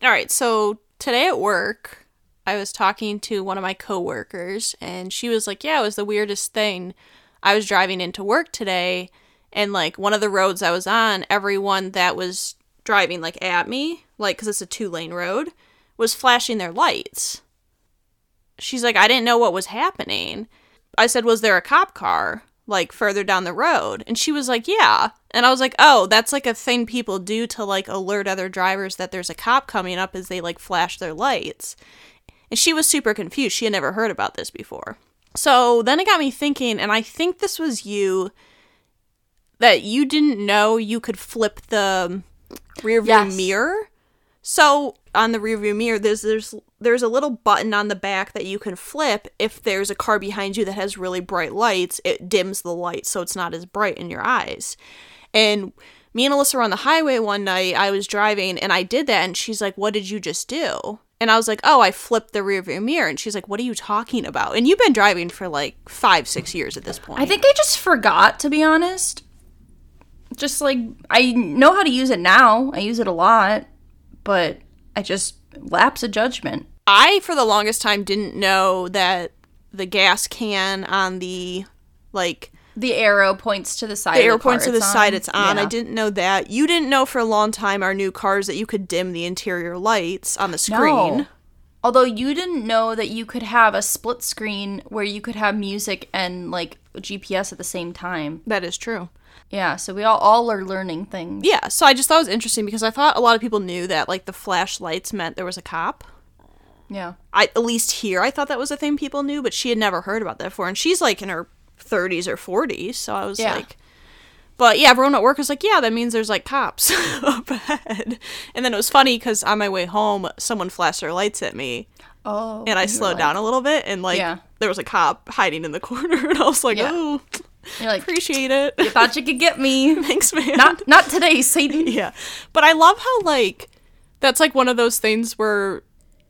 All right, so today at work, I was talking to one of my coworkers, and she was like, "Yeah, it was the weirdest thing. I was driving into work today, and like one of the roads I was on, everyone that was driving like at me, like because it's a two lane road, was flashing their lights." She's like, "I didn't know what was happening." I said, "Was there a cop car?" Like further down the road. And she was like, Yeah. And I was like, Oh, that's like a thing people do to like alert other drivers that there's a cop coming up as they like flash their lights. And she was super confused. She had never heard about this before. So then it got me thinking, and I think this was you that you didn't know you could flip the rear view Yes. mirror. So on the rearview mirror, there's there's there's a little button on the back that you can flip. If there's a car behind you that has really bright lights, it dims the light so it's not as bright in your eyes. And me and Alyssa were on the highway one night. I was driving and I did that, and she's like, "What did you just do?" And I was like, "Oh, I flipped the rearview mirror." And she's like, "What are you talking about?" And you've been driving for like five, six years at this point. I think I just forgot, to be honest. Just like, I know how to use it now. I use it a lot, but I just lapse a judgment. I, for the longest time, didn't know that the gas can on the like The arrow points to the side. the of arrow the points to the it's side it's on. I didn't know that. You didn't know for a long time our new cars that you could dim the interior lights on the screen. No. Although you didn't know that you could have a split screen where you could have music and like GPS at the same time. That is true. Yeah, so we all all are learning things. Yeah, so I just thought it was interesting because I thought a lot of people knew that like the flashlights meant there was a cop. Yeah. I at least here I thought that was a thing people knew, but she had never heard about that before. And she's like in her 30s or 40s, so I was Yeah. like but yeah, everyone at work was like, "Yeah, that means there's like cops up ahead." And then it was funny because on my way home, someone flashed their lights at me, Oh. and I slowed like- down a little bit, and like Yeah. there was a cop hiding in the corner, and I was like, Yeah. "Oh, You're like, appreciate it, you thought you could get me. thanks, man." Not not today, Satan. yeah, but I love how like that's like one of those things where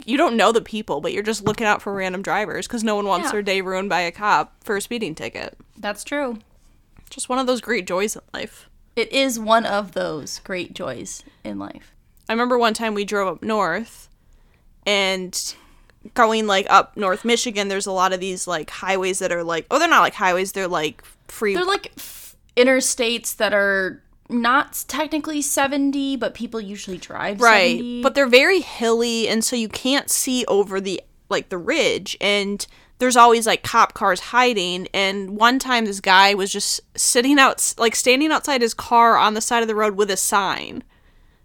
you don't know the people, but you're just looking out for random drivers because no one wants Yeah. their day ruined by a cop for a speeding ticket. That's true. Just one of those great joys in life. It is one of those great joys in life. I remember one time we drove up north and going like up North Michigan, there's a lot of these like highways that are like, oh, they're not like highways, they're like free. They're like f- interstates that are not technically 70, but people usually drive right. 70. But they're very hilly and so you can't see over the like the ridge and there's always like cop cars hiding and one time this guy was just sitting out like standing outside his car on the side of the road with a sign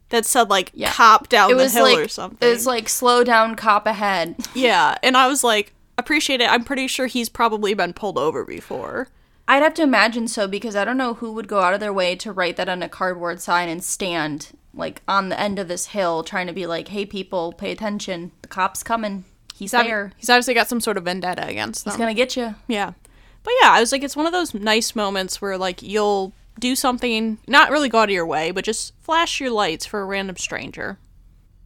that said like Yeah. cop down it the hill like or something. it was like slow down cop ahead. yeah, and I was like appreciate it. I'm pretty sure he's probably been pulled over before. I'd have to imagine so because I don't know who would go out of their way to write that on a cardboard sign and stand like on the end of this hill trying to be like, "Hey people, pay attention. The cop's coming. He's, there. He's obviously got some sort of vendetta against them. He's going to get you." yeah. But yeah, I was like, it's one of those nice moments where like you'll do something, not really go out of your way, but just flash your lights for a random stranger.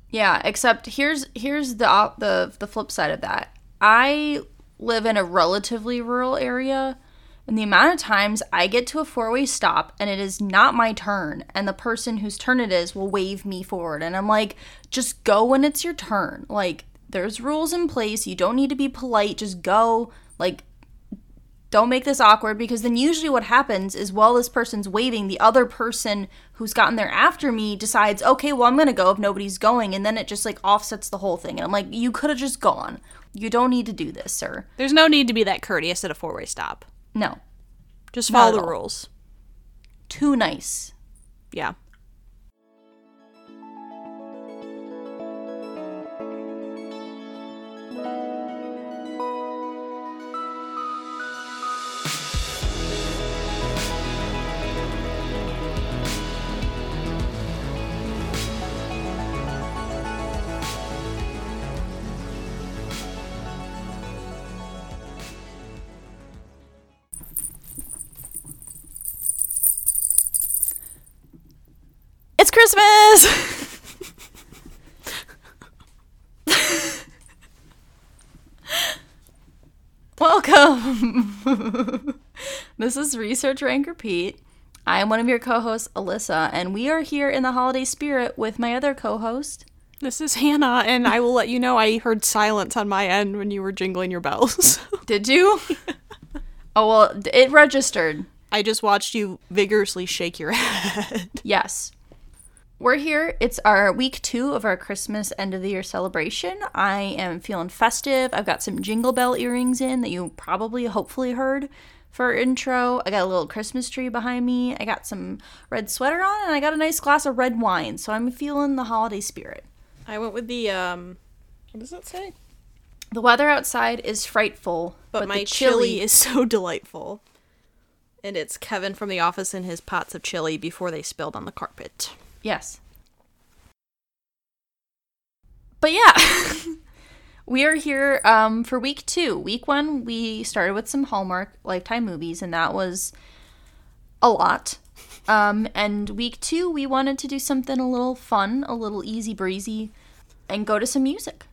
Yeah, except here's here's the the the flip side of that. I live in a relatively rural area, and the amount of times I get to a four-way stop and it is not my turn, and the person whose turn it is will wave me forward, and I'm like, just go when it's your turn. Like there's rules in place. You don't need to be polite. Just go. Like don't make this awkward because then usually what happens is while this person's waiting, the other person who's gotten there after me decides, okay, well, I'm gonna go if nobody's going, and then it just like offsets the whole thing. And I'm like, you could have just gone. You don't need to do this, sir. There's no need to be that courteous at a four way stop. No. Just follow the rules. Too nice. Yeah. Christmas! Welcome. this is Research Rank Repeat. I am one of your co hosts, Alyssa, and we are here in the holiday spirit with my other co host. This is Hannah, and I will let you know I heard silence on my end when you were jingling your bells. Did you? oh, well, it registered. I just watched you vigorously shake your head. Yes. We're here. It's our week two of our Christmas end of the year celebration. I am feeling festive. I've got some jingle bell earrings in that you probably, hopefully, heard for intro. I got a little Christmas tree behind me. I got some red sweater on, and I got a nice glass of red wine. So I'm feeling the holiday spirit. I went with the, um, what does that say? The weather outside is frightful, But, but, my the chili is so delightful. And it's Kevin from the office and his pots of chili before they spilled on the carpet. Yes. But yeah, we are here um, for week two. Week one, we started with some Hallmark Lifetime movies, and that was a lot. Um, and week two, we wanted to do something a little fun, a little easy breezy, and go to some music.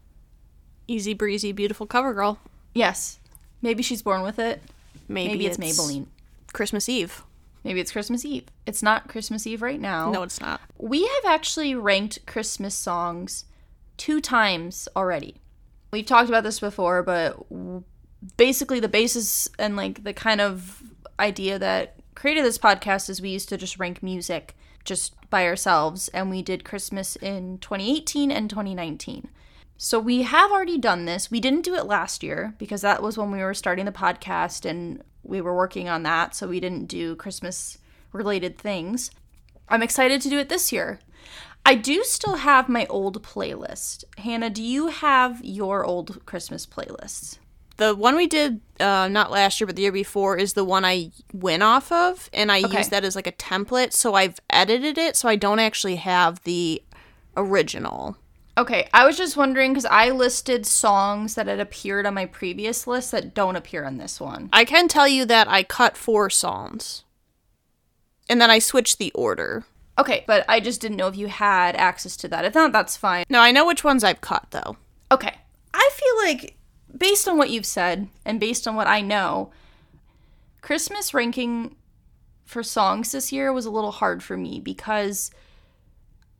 Easy breezy, beautiful cover girl. Yes, maybe she's born with it. Maybe, Maybe, it's, Maybelline. Christmas Eve. Maybe it's Christmas Eve. It's not Christmas Eve right now. No, it's not. We have actually ranked Christmas songs two times already. We've talked about this before, but basically the basis and like the kind of idea that created this podcast is we used to just rank music just by ourselves and we did Christmas in 2018 and 2019. So we have already done this. We didn't do it last year because that was when we were starting the podcast and we were working on that, so we didn't do Christmas related things. I'm excited to do it this year. I do still have my old playlist. Hannah, do you have your old Christmas playlists? The one we did, uh, not last year, but the year before, is the one I went off of, and I Okay. use that as like a template. So I've edited it, so I don't actually have the original. Okay, I was just wondering because I listed songs that had appeared on my previous list that don't appear on this one. I can tell you that I cut four songs, and then I switched the order. Okay, but I just didn't know if you had access to that. If not, that's fine. No, I know which ones I've cut though. Okay. I feel like, based on what you've said and based on what I know, Christmas ranking for songs this year was a little hard for me because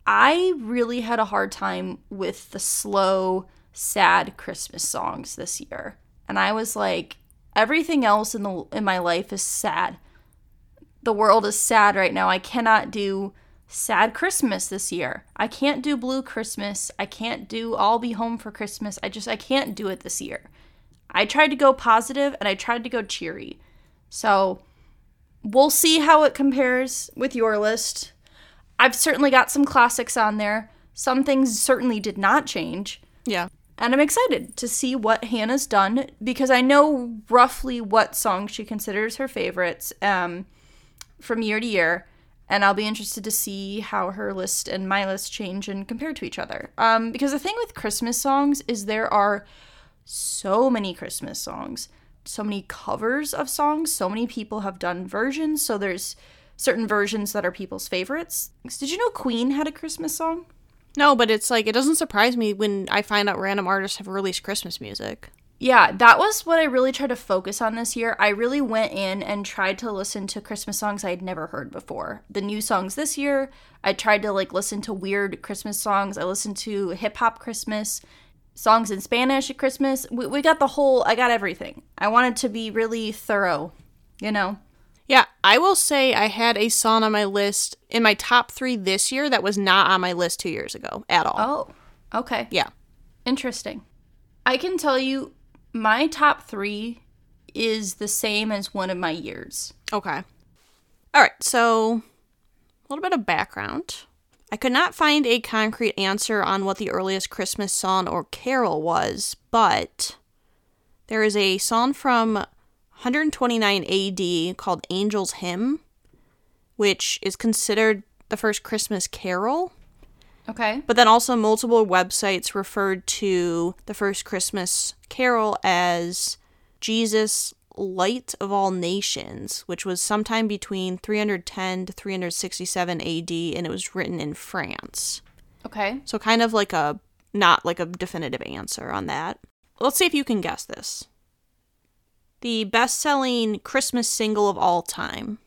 I really had a hard time with the slow, sad Christmas songs this year. And I was like, everything else in the in my life is sad. The world is sad right now. I cannot do sad Christmas this year. I can't do blue Christmas. I can't do I'll be home for Christmas. I just I can't do it this year. I tried to go positive and I tried to go cheery. So we'll see how it compares with your list. I've certainly got some classics on there. Some things certainly did not change. Yeah. And I'm excited to see what Hannah's done because I know roughly what songs she considers her favorites um, from year to year. And I'll be interested to see how her list and my list change and compare to each other. Um, because the thing with Christmas songs is there are so many Christmas songs, so many covers of songs, so many people have done versions. So there's certain versions that are people's favorites. Did you know Queen had a Christmas song? No, but it's like it doesn't surprise me when I find out random artists have released Christmas music. Yeah, that was what I really tried to focus on this year. I really went in and tried to listen to Christmas songs I had never heard before. The new songs this year, I tried to like listen to weird Christmas songs. I listened to hip hop Christmas, songs in Spanish at Christmas. We, we got the whole, I got everything. I wanted to be really thorough, you know? Yeah, I will say I had a song on my list in my top three this year that was not on my list two years ago at all. Oh, okay. Yeah. Interesting. I can tell you my top three is the same as one of my years. Okay. All right, so a little bit of background. I could not find a concrete answer on what the earliest Christmas song or carol was, but there is a song from 129 AD called Angel's Hymn, which is considered the first Christmas carol. Okay. But then also multiple websites referred to the first Christmas carol as Jesus Light of All Nations, which was sometime between 310 to 367 AD and it was written in France. Okay. So kind of like a not like a definitive answer on that. Let's see if you can guess this. The best-selling Christmas single of all time.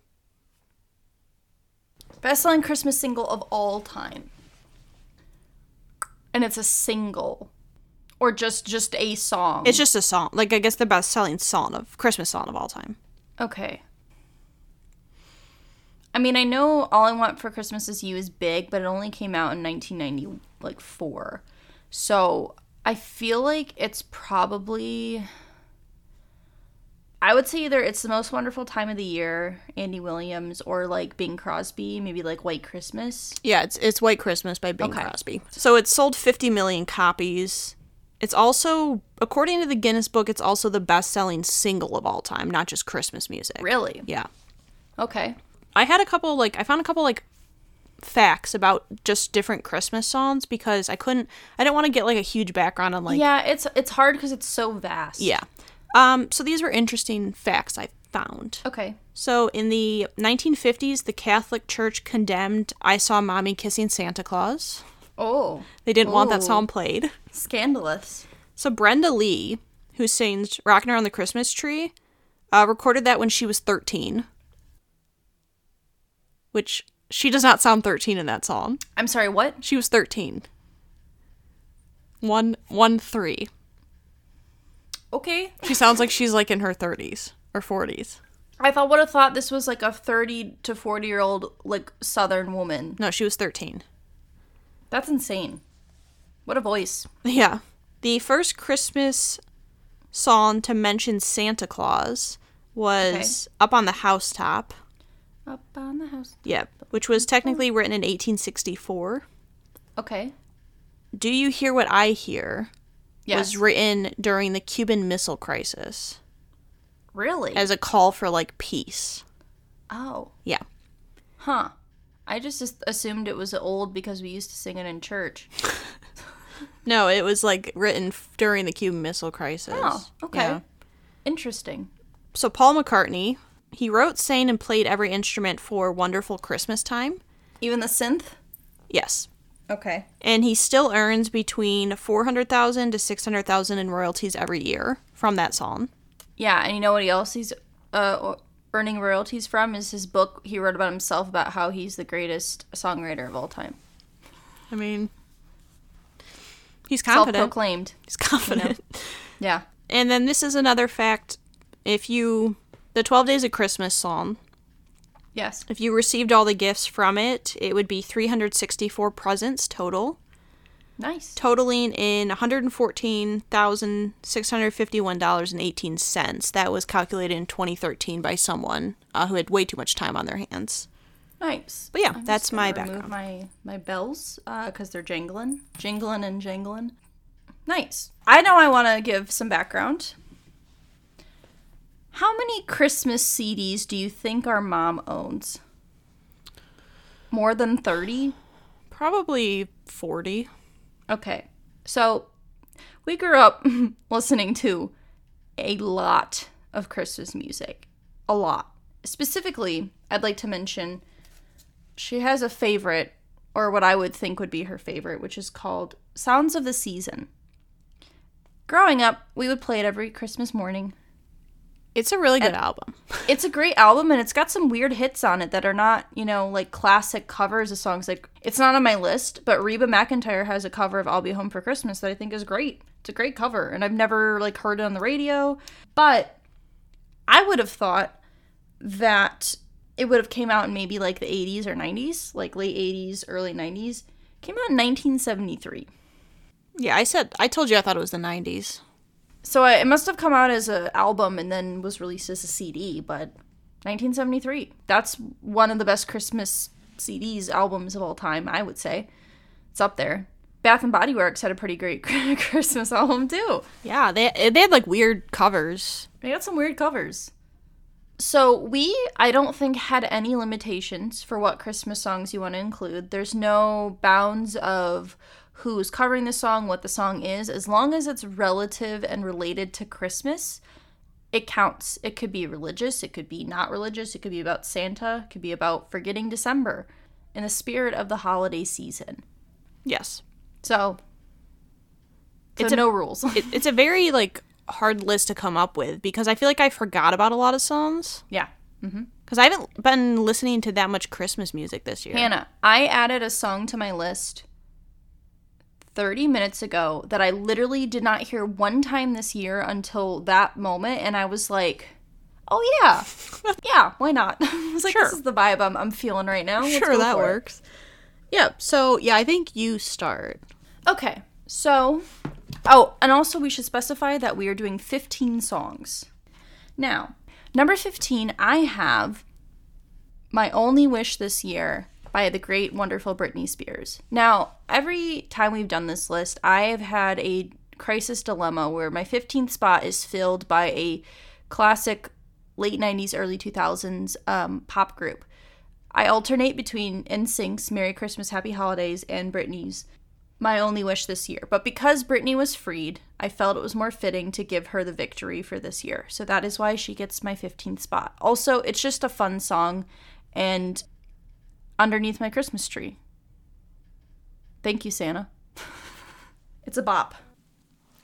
Best selling Christmas single of all time. And it's a single. Or just just a song. It's just a song. Like I guess the best selling song of Christmas song of all time. Okay. I mean, I know All I Want for Christmas Is You is big, but it only came out in 1990 like 4. So, I feel like it's probably I would say either it's the most wonderful time of the year, Andy Williams, or like Bing Crosby, maybe like White Christmas. Yeah, it's it's White Christmas by Bing Okay. Crosby. So it sold 50 million copies. It's also, according to the Guinness Book, it's also the best-selling single of all time, not just Christmas music. Really? Yeah. Okay. I had a couple like I found a couple like facts about just different Christmas songs because I couldn't I didn't want to get like a huge background on like yeah, it's it's hard because it's so vast. yeah. Um so these were interesting facts I found. Okay. So in the 1950s the Catholic Church condemned I saw mommy kissing Santa Claus. Oh, They didn't want that song played. scandalous. So Brenda Lee, who sings "Rockin' Around the Christmas Tree," uh, recorded that when she was 13. Which she does not sound 13 in that song. I'm sorry. What? She was 13. One, one, three. Okay. She sounds like she's like in her 30s or 40s. I thought would have thought this was like a 30 to 40 year old like Southern woman. No, she was 13. That's insane. What a voice. Yeah. The first Christmas song to mention Santa Claus was Up on the Housetop. Up on the house. Yep. Which was technically written in 1864. Okay. Do You Hear What I Hear Yes. was written during the Cuban Missile Crisis really? as a call for like peace. oh. Yeah. Huh. I just assumed it was old because we used to sing it in church. No, it was like written f- during the Cuban Missile Crisis. Oh, okay. Yeah. Interesting. So Paul McCartney, he wrote, sang, and played every instrument for Wonderful Christmas Time. Even the synth? Yes. Okay. And he still earns between 400,000 to 600,000 in royalties every year from that song. Yeah, and you know what else he's uh, earning royalties from is his book he wrote about himself about how he's the greatest songwriter of all time. I mean, he's confident. Self-proclaimed. He's confident. Yeah. And then this is another fact. If you, the 12 Days of Christmas song, Yes. if you received all the gifts from it, it would be 364 presents total, Nice. totaling in $114,651.18. That was calculated in 2013 by someone uh, who had way too much time on their hands. Nice. But yeah, I'm that's my background. My my bells because they're jangling, jingling and jangling. Nice. I know I want to give some background. How many Christmas CDs do you think our mom owns? More than thirty. Probably 40. Okay. So we grew up listening to a lot of Christmas music. A lot. Specifically, I'd like to mention she has a favorite, or what I would think would be her favorite, which is called Sounds of the Season. Growing up, we would play it every Christmas morning. It's a really good album. It's a great album and it's got some weird hits on it that are not, you know, like classic covers of songs. Like it's not on my list, but Reba McEntire has a cover of I'll Be Home for Christmas that I think is great. It's a great cover and I've never like heard it on the radio, but I would have thought that it would have came out in maybe like the 80s or 90s, like late 80s, early 90s. Came out in 1973. Yeah, I said, I told you I thought it was the 90s. So it must have come out as an album and then was released as a CD, but 1973. That's one of the best Christmas CDs albums of all time, I would say. It's up there. Bath and Body Works had a pretty great Christmas album too. Yeah, they, they had like weird covers. They got some weird covers. So we, I don't think, had any limitations for what Christmas songs you want to include. There's no bounds of who's covering the song, what the song is. As long as it's relative and related to Christmas, it counts. It could be religious, it could be not religious, it could be about Santa, it could be about forgetting December in the spirit of the holiday season. Yes. So, It's it's a- no rules. It, it's a very like hard list to come up with because I feel like I forgot about a lot of songs yeah. Mm-hmm. because I haven't been listening to that much Christmas music this year. Hannah, I added a song to my list 30 minutes ago that I literally did not hear one time this year until that moment. And I was like, oh, yeah. yeah, why not? I was like, Sure. this is the vibe I'm, I'm feeling right now. Let's sure, that for it. works. Yeah, so yeah, I think you start. Okay, so. Oh, and also we should specify that we are doing 15 songs. Now, number 15, I have My Only Wish This Year by the great, wonderful Britney Spears. Now, every time we've done this list, I have had a crisis dilemma where my 15th spot is filled by a classic late 90s, early 2000s um, pop group. I alternate between NSYNC's Merry Christmas, Happy Holidays and Britney's My Only Wish this year. But because Britney was freed, I felt it was more fitting to give her the victory for this year. So that is why she gets my 15th spot. Also, it's just a fun song and underneath my Christmas tree. Thank you, Santa. it's a bop.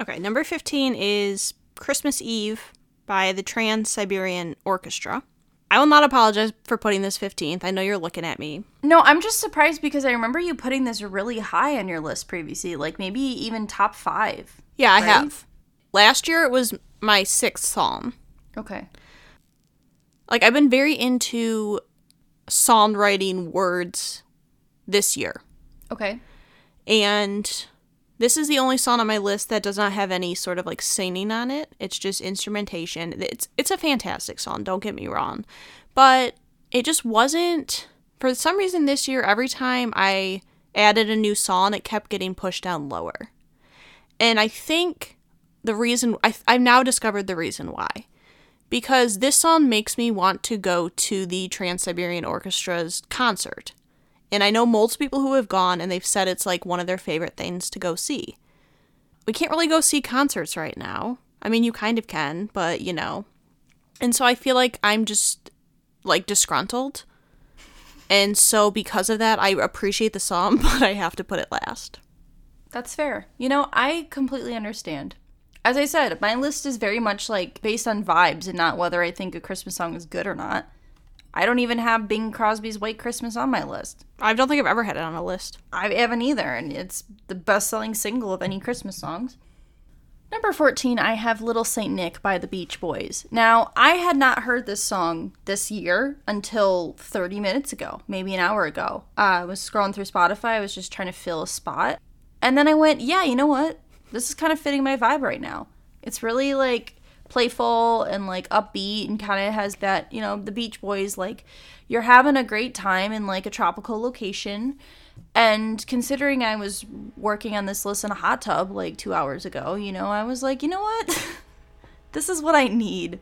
Okay, number 15 is Christmas Eve by the Trans Siberian Orchestra. I will not apologize for putting this 15th. I know you're looking at me. No, I'm just surprised because I remember you putting this really high on your list previously, like maybe even top five. Yeah, I have. Last year it was my sixth psalm. Okay. Like, I've been very into songwriting words this year. Okay. And this is the only song on my list that does not have any sort of like singing on it. It's just instrumentation. It's it's a fantastic song, don't get me wrong. But it just wasn't for some reason this year every time I added a new song it kept getting pushed down lower. And I think the reason I I've now discovered the reason why. Because this song makes me want to go to the Trans Siberian Orchestra's concert. And I know most people who have gone and they've said it's like one of their favorite things to go see. We can't really go see concerts right now. I mean, you kind of can, but you know. And so I feel like I'm just like disgruntled. And so because of that, I appreciate the song, but I have to put it last. That's fair. You know, I completely understand. As I said, my list is very much like based on vibes and not whether I think a Christmas song is good or not. I don't even have Bing Crosby's White Christmas on my list. I don't think I've ever had it on a list. I haven't either, and it's the best selling single of any Christmas songs. Number 14, I have Little Saint Nick by the Beach Boys. Now, I had not heard this song this year until 30 minutes ago, maybe an hour ago. Uh, I was scrolling through Spotify, I was just trying to fill a spot. And then I went, yeah, you know what? This is kind of fitting my vibe right now. It's really like playful and like upbeat and kind of has that, you know, the Beach Boys like you're having a great time in like a tropical location. And considering I was working on this list in a hot tub like 2 hours ago, you know, I was like, "You know what? this is what I need.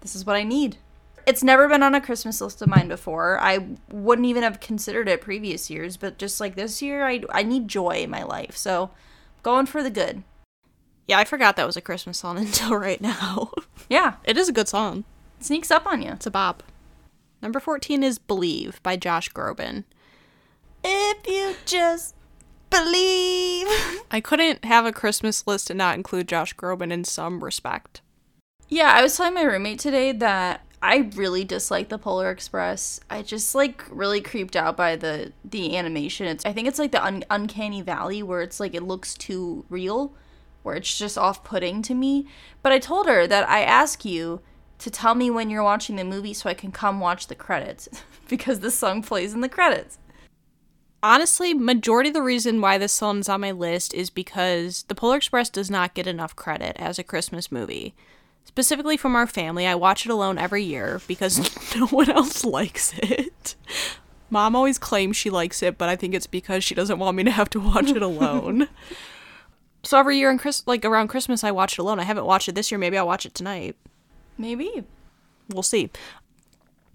This is what I need." It's never been on a Christmas list of mine before. I wouldn't even have considered it previous years, but just like this year, I I need joy in my life. So, going for the good. Yeah, I forgot that was a Christmas song until right now. Yeah, it is a good song. it sneaks up on you. It's a bop. Number 14 is Believe by Josh Groban. If you just believe. I couldn't have a Christmas list and not include Josh Groban in some respect. Yeah, I was telling my roommate today that I really dislike the Polar Express. I just like really creeped out by the the animation. It's I think it's like the un- uncanny valley where it's like it looks too real, where it's just off-putting to me. But I told her that I ask you to tell me when you're watching the movie so I can come watch the credits because the song plays in the credits. Honestly, majority of the reason why this song is on my list is because The Polar Express does not get enough credit as a Christmas movie. Specifically from our family, I watch it alone every year because no one else likes it. Mom always claims she likes it, but I think it's because she doesn't want me to have to watch it alone. so every year in Chris like around Christmas I watch it alone. I haven't watched it this year, maybe I'll watch it tonight. Maybe. We'll see.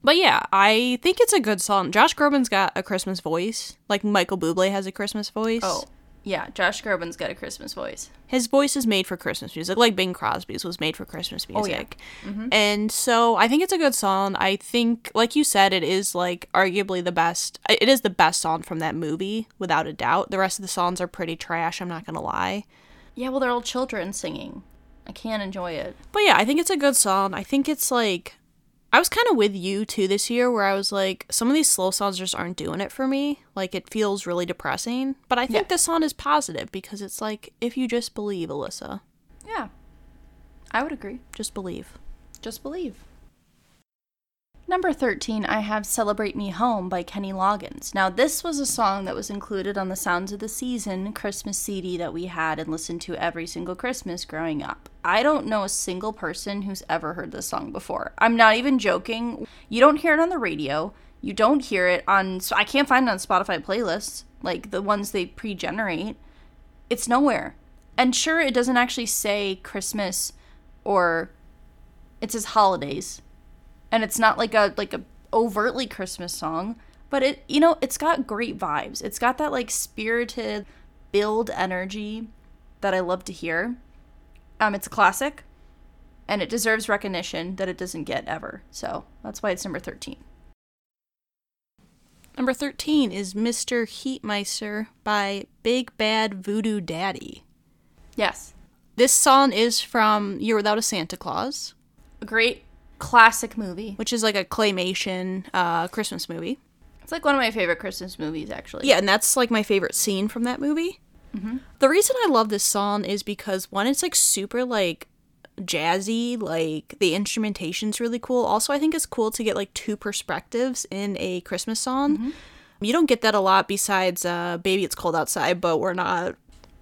But yeah, I think it's a good song. Josh Groban's got a Christmas voice, like Michael Bublé has a Christmas voice. Oh, yeah, Josh Groban's got a Christmas voice. His voice is made for Christmas music, like Bing Crosby's was made for Christmas music. Oh, yeah. music. Mm-hmm. And so I think it's a good song. I think, like you said, it is like arguably the best. It is the best song from that movie, without a doubt. The rest of the songs are pretty trash. I'm not gonna lie. Yeah, well, they're all children singing. I can't enjoy it. But yeah, I think it's a good song. I think it's like I was kind of with you too this year where I was like, some of these slow songs just aren't doing it for me. Like, it feels really depressing. But I think Yeah. this song is positive because it's like, if you just believe, Alyssa, Yeah. I would agree. just believe. Just believe. Number 13, I have Celebrate Me Home by Kenny Loggins. Now, this was a song that was included on the Sounds of the Season Christmas CD that we had and listened to every single Christmas growing up. I don't know a single person who's ever heard this song before. I'm not even joking. You don't hear it on the radio. You don't hear it on, so I can't find it on Spotify playlists, like the ones they pre generate. It's nowhere. And sure, it doesn't actually say Christmas or it says holidays and it's not like a like a overtly christmas song but it you know it's got great vibes. It's got that like spirited build energy that i love to hear. Um it's a classic and it deserves recognition that it doesn't get ever. So that's why it's number 13 Number 13 is Mr. Heat Miser by Big Bad Voodoo Daddy. yes. This song is from Year Without a Santa Claus, a great classic movie which is like a claymation uh, Christmas movie. it's like one of my favorite christmas movies actually Yeah, and that's like my favorite scene from that movie. The reason I love this song is because one, it's like super like jazzy, like the instrumentation's really cool. Also, I think it's cool to get like two perspectives in a Christmas song. You don't get that a lot besides uh, "Baby It's Cold Outside," but we're not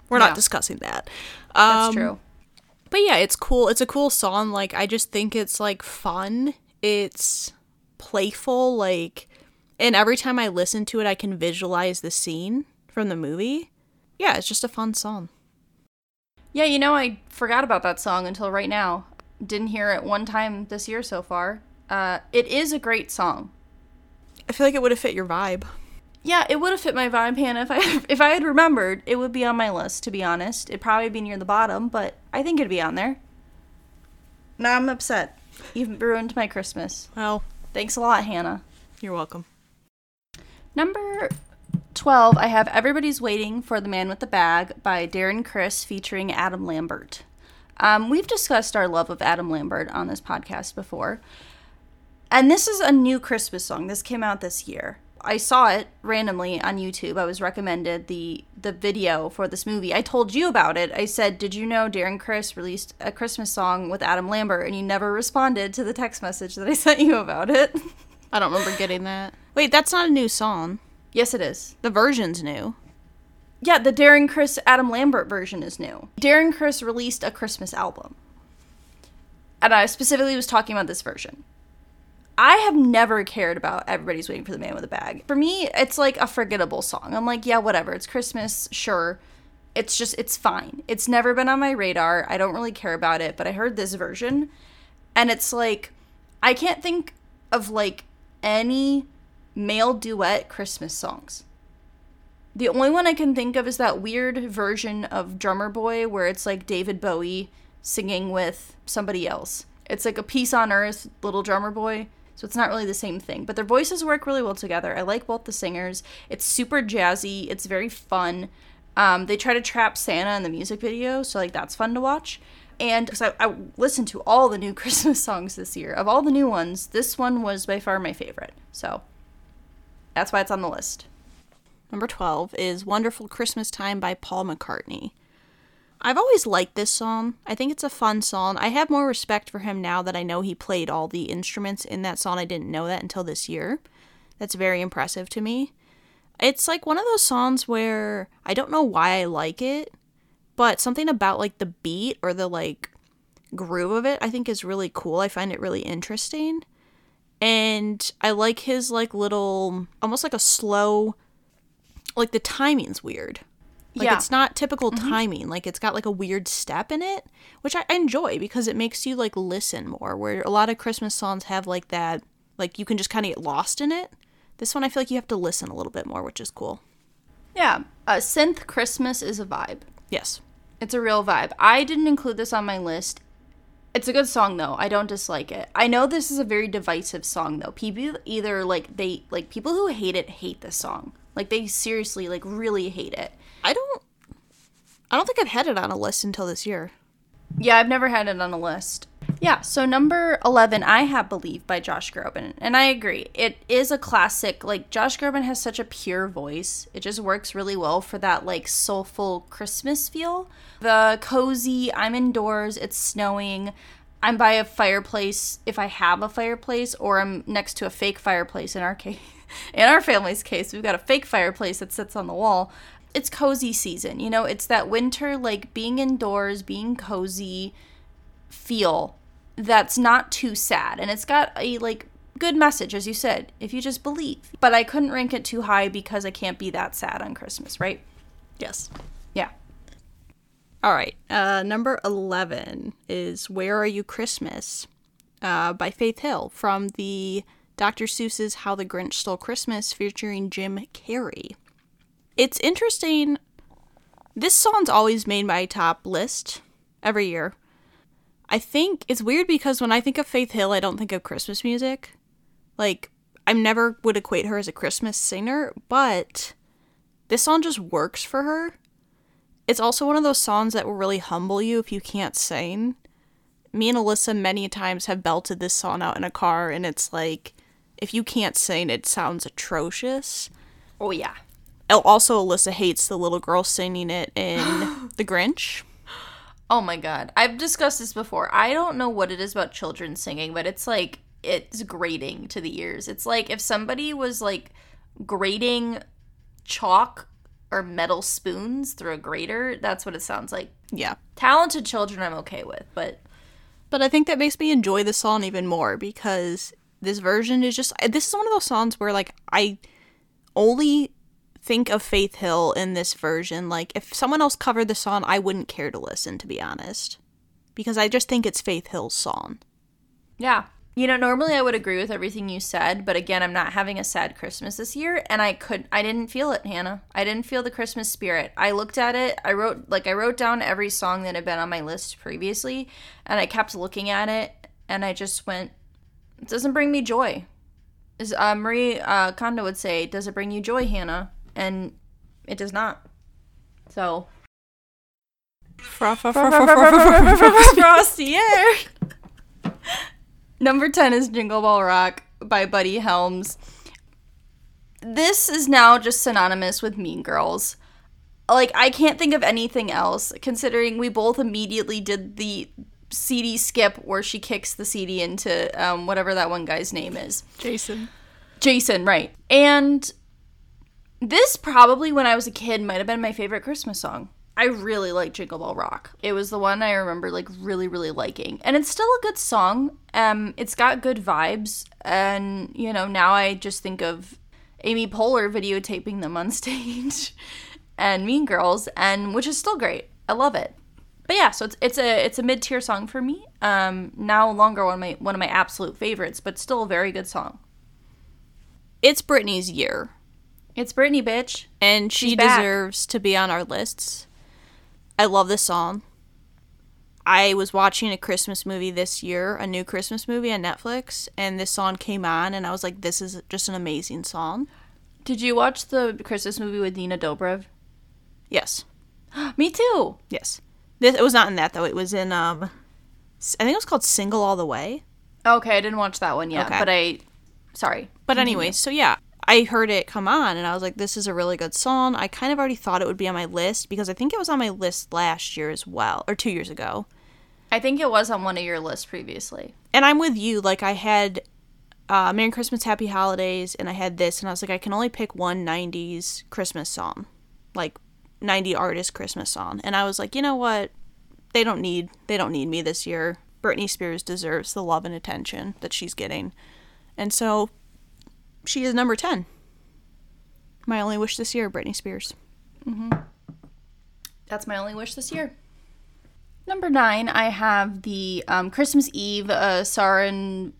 we're Yeah. not discussing that. that's Um, true But yeah, it's cool. It's a cool song. Like I just think it's like fun. It's playful. Like, and every time I listen to it, I can visualize the scene from the movie. Yeah, it's just a fun song. yeah you know i forgot about that song until right now didn't hear it one time this year so far uh, it is a great song I feel like it would have fit your vibe. Yeah, it would have fit my vibe, Hannah. If I if I had remembered, it would be on my list. To be honest, it'd probably be near the bottom, but I think it'd be on there. Now I'm upset. You've ruined my Christmas. Well, Thanks a lot, Hannah. you're welcome. Number twelve, I have "Everybody's Waiting for the Man with the Bag" by Darren Criss featuring Adam Lambert. Um, we've discussed our love of Adam Lambert on this podcast before. And this is a new Christmas song. This came out this year. I saw it randomly on YouTube. I was recommended the the video for this movie. I told you about it. I said, "Did you know Darren Criss released a Christmas song with Adam Lambert?" And you never responded to the text message that I sent you about it. I don't remember getting that. Wait, that's not a new song. yes, it is. The version's new. Yeah, the Darren Criss Adam Lambert version is new. Darren Criss released a Christmas album. And I specifically was talking about this version. I have never cared about Everybody's Waiting for the Man with a Bag. For me, it's like a forgettable song. I'm like, yeah, whatever. It's Christmas, sure. It's just, it's fine. It's never been on my radar. I don't really care about it, but I heard this version. And it's like, I can't think of like any male duet Christmas songs. The only one I can think of is that weird version of Drummer Boy where it's like David Bowie singing with somebody else. It's like a Peace on Earth, Little Drummer Boy. So it's not really the same thing, but their voices work really well together. I like both the singers. It's super jazzy. It's very fun. Um, they try to trap Santa in the music video, so like that's fun to watch. And because I, I listened to all the new Christmas songs this year, of all the new ones, this one was by far my favorite. So that's why it's on the list. Number 12 is Wonderful Christmas Time by Paul McCartney. I've always liked this song. I think it's a fun song. I have more respect for him now that I know he played all the instruments in that song. I didn't know that until this year. That's very impressive to me. It's like one of those songs where I don't know why I like it, but something about like the beat or the like groove of it I think is really cool. I find it really interesting. And I like his like little almost like a slow like the timing's weird. Like Yeah. it's not typical timing. Like it's got like a weird step in it, which I enjoy because it makes you like listen more. Where a lot of Christmas songs have like that, like you can just kind of get lost in it. This one I feel like you have to listen a little bit more, which is cool. Yeah, uh, synth Christmas is a vibe. Yes. It's a real vibe. I didn't include this on my list. It's a good song though. I don't dislike it. I know this is a very divisive song though. People either like they like people who hate it hate this song. Like they seriously like really hate it. I don't. I don't think I've had it on a list until this year. Yeah, I've never had it on a list. Yeah, so number 11, I Have Believe by Josh Groban. And I agree. It is a classic. Like, Josh Groban has such a pure voice. It just works really well for that, like, soulful Christmas feel. The cozy, I'm indoors, it's snowing, I'm by a fireplace if I have a fireplace, or I'm next to a fake fireplace in our case. In our family's case, we've got a fake fireplace that sits on the wall. It's cozy season, you know, it's that winter, like being indoors, being cozy feel that's not too sad and it's got a like good message as you said if you just believe but i couldn't rank it too high because i can't be that sad on christmas right Yes. yeah All right. Uh, number 11 is Where Are You Christmas uh, by Faith Hill from the Dr. Seuss's How the Grinch Stole Christmas featuring Jim Carrey. It's interesting. This song's always made my top list every year. I think it's weird because when I think of Faith Hill, I don't think of Christmas music. Like, I never would equate her as a Christmas singer, but this song just works for her. It's also one of those songs that will really humble you if you can't sing. Me and Alyssa many times have belted this song out in a car, and it's like, if you can't sing, it sounds atrocious. oh yeah Oh, also, Alyssa hates the little girl singing it in The Grinch. oh my god i've discussed this before i don't know what it is about children singing but it's like it's grating to the ears it's like if somebody was like grating chalk or metal spoons through a grater that's what it sounds like Yeah. talented children i'm okay with but But I think that makes me enjoy the song even more because this version is just this is one of those songs where like I only think of Faith Hill in this version. Like if someone else covered the song, I wouldn't care to listen to be honest. Because I just think it's Faith Hill's song. Yeah. You know, normally I would agree with everything you said, but again, I'm not having a sad Christmas this year and I could I didn't feel it, Hannah. I didn't feel the Christmas spirit. I looked at it, I wrote like I wrote down every song that had been on my list previously, and I kept looking at it and I just went it doesn't bring me joy. As uh, Marie uh, Kondo would say, does it bring you joy, Hannah? And it does not. So, Frosty air. Number 10 is Jingle Bell Rock by Buddy Helms. This is now just synonymous with Mean Girls. Like, I can't think of anything else, considering we both immediately did the CD skip where she kicks the CD into um, whatever that one guy's name is. Jason. Jason, right. And this probably, when I was a kid, might have been my favorite Christmas song. I really like Jingle Bell Rock. It was the one I remember like really, really liking. And it's still a good song. Um, it's got good vibes. And, you know, now I just think of Amy Poehler videotaping them on stage and Mean Girls, and which is still great. I love it. But yeah, so it's it's a it's a mid tier song for me. Um, now longer one of my one of my absolute favorites, but still a very good song. It's Britney's year. It's Britney, bitch. and she She's back. deserves to be on our lists. I love this song. I was watching a Christmas movie this year, a new Christmas movie on Netflix, and this song came on, and I was like, "This is just an amazing song." Did you watch the Christmas movie with Nina Dobrev? Yes, Me too. yes. This it was not in that though. It was in um, I think it was called "Single All the Way." Okay, I didn't watch that one yet, Okay. but I. Sorry. But anyway, so yeah, I heard it come on and I was like, this is a really good song. I kind of already thought it would be on my list because I think it was on my list last year as well, or two years ago. I think it was on one of your lists previously. And I'm with you. Like, I had uh, Merry Christmas, Happy Holidays, and I had this, and I was like, I can only pick one 90s Christmas song, like 90 artist Christmas song. And I was like, you know what? They don't need they don't need me this year. Britney Spears deserves the love and attention that she's getting. And so she is number 10. My only wish this year, Britney Spears. That's my only wish this year. Number nine, I have the um, Christmas Eve uh, Sarin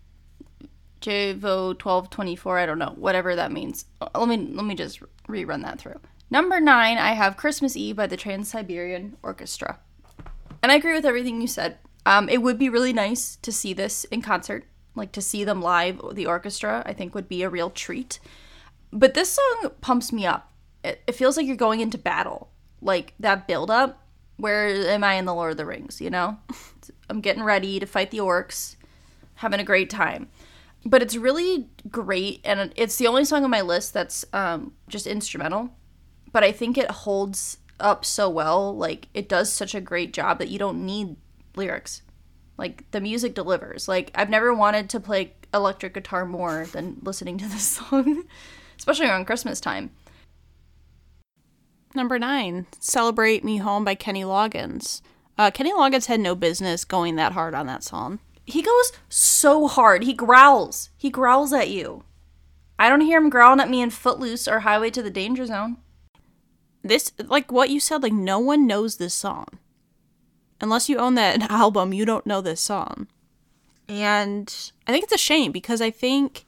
Jevo twelve twenty four. I don't know whatever that means. Let me let me just rerun that through. Number nine, I have Christmas Eve by the Trans Siberian Orchestra, and I agree with everything you said. Um, it would be really nice to see this in concert, like to see them live. The orchestra, I think, would be a real treat. But this song pumps me up. It, it feels like you're going into battle, like that build up. Where am I in the Lord of the Rings? You know, I'm getting ready to fight the orcs, having a great time. But it's really great, and it's the only song on my list that's um, just instrumental. But I think it holds up so well. Like, it does such a great job that you don't need lyrics. Like, the music delivers. Like, I've never wanted to play electric guitar more than listening to this song, especially around Christmas time. Number nine, Celebrate Me Home by Kenny Loggins. Uh, Kenny Loggins had no business going that hard on that song. He goes so hard. He growls. He growls at you. I don't hear him growling at me in Footloose or Highway to the Danger Zone. This, like what you said, like no one knows this song. Unless you own that album, you don't know this song. And I think it's a shame because I think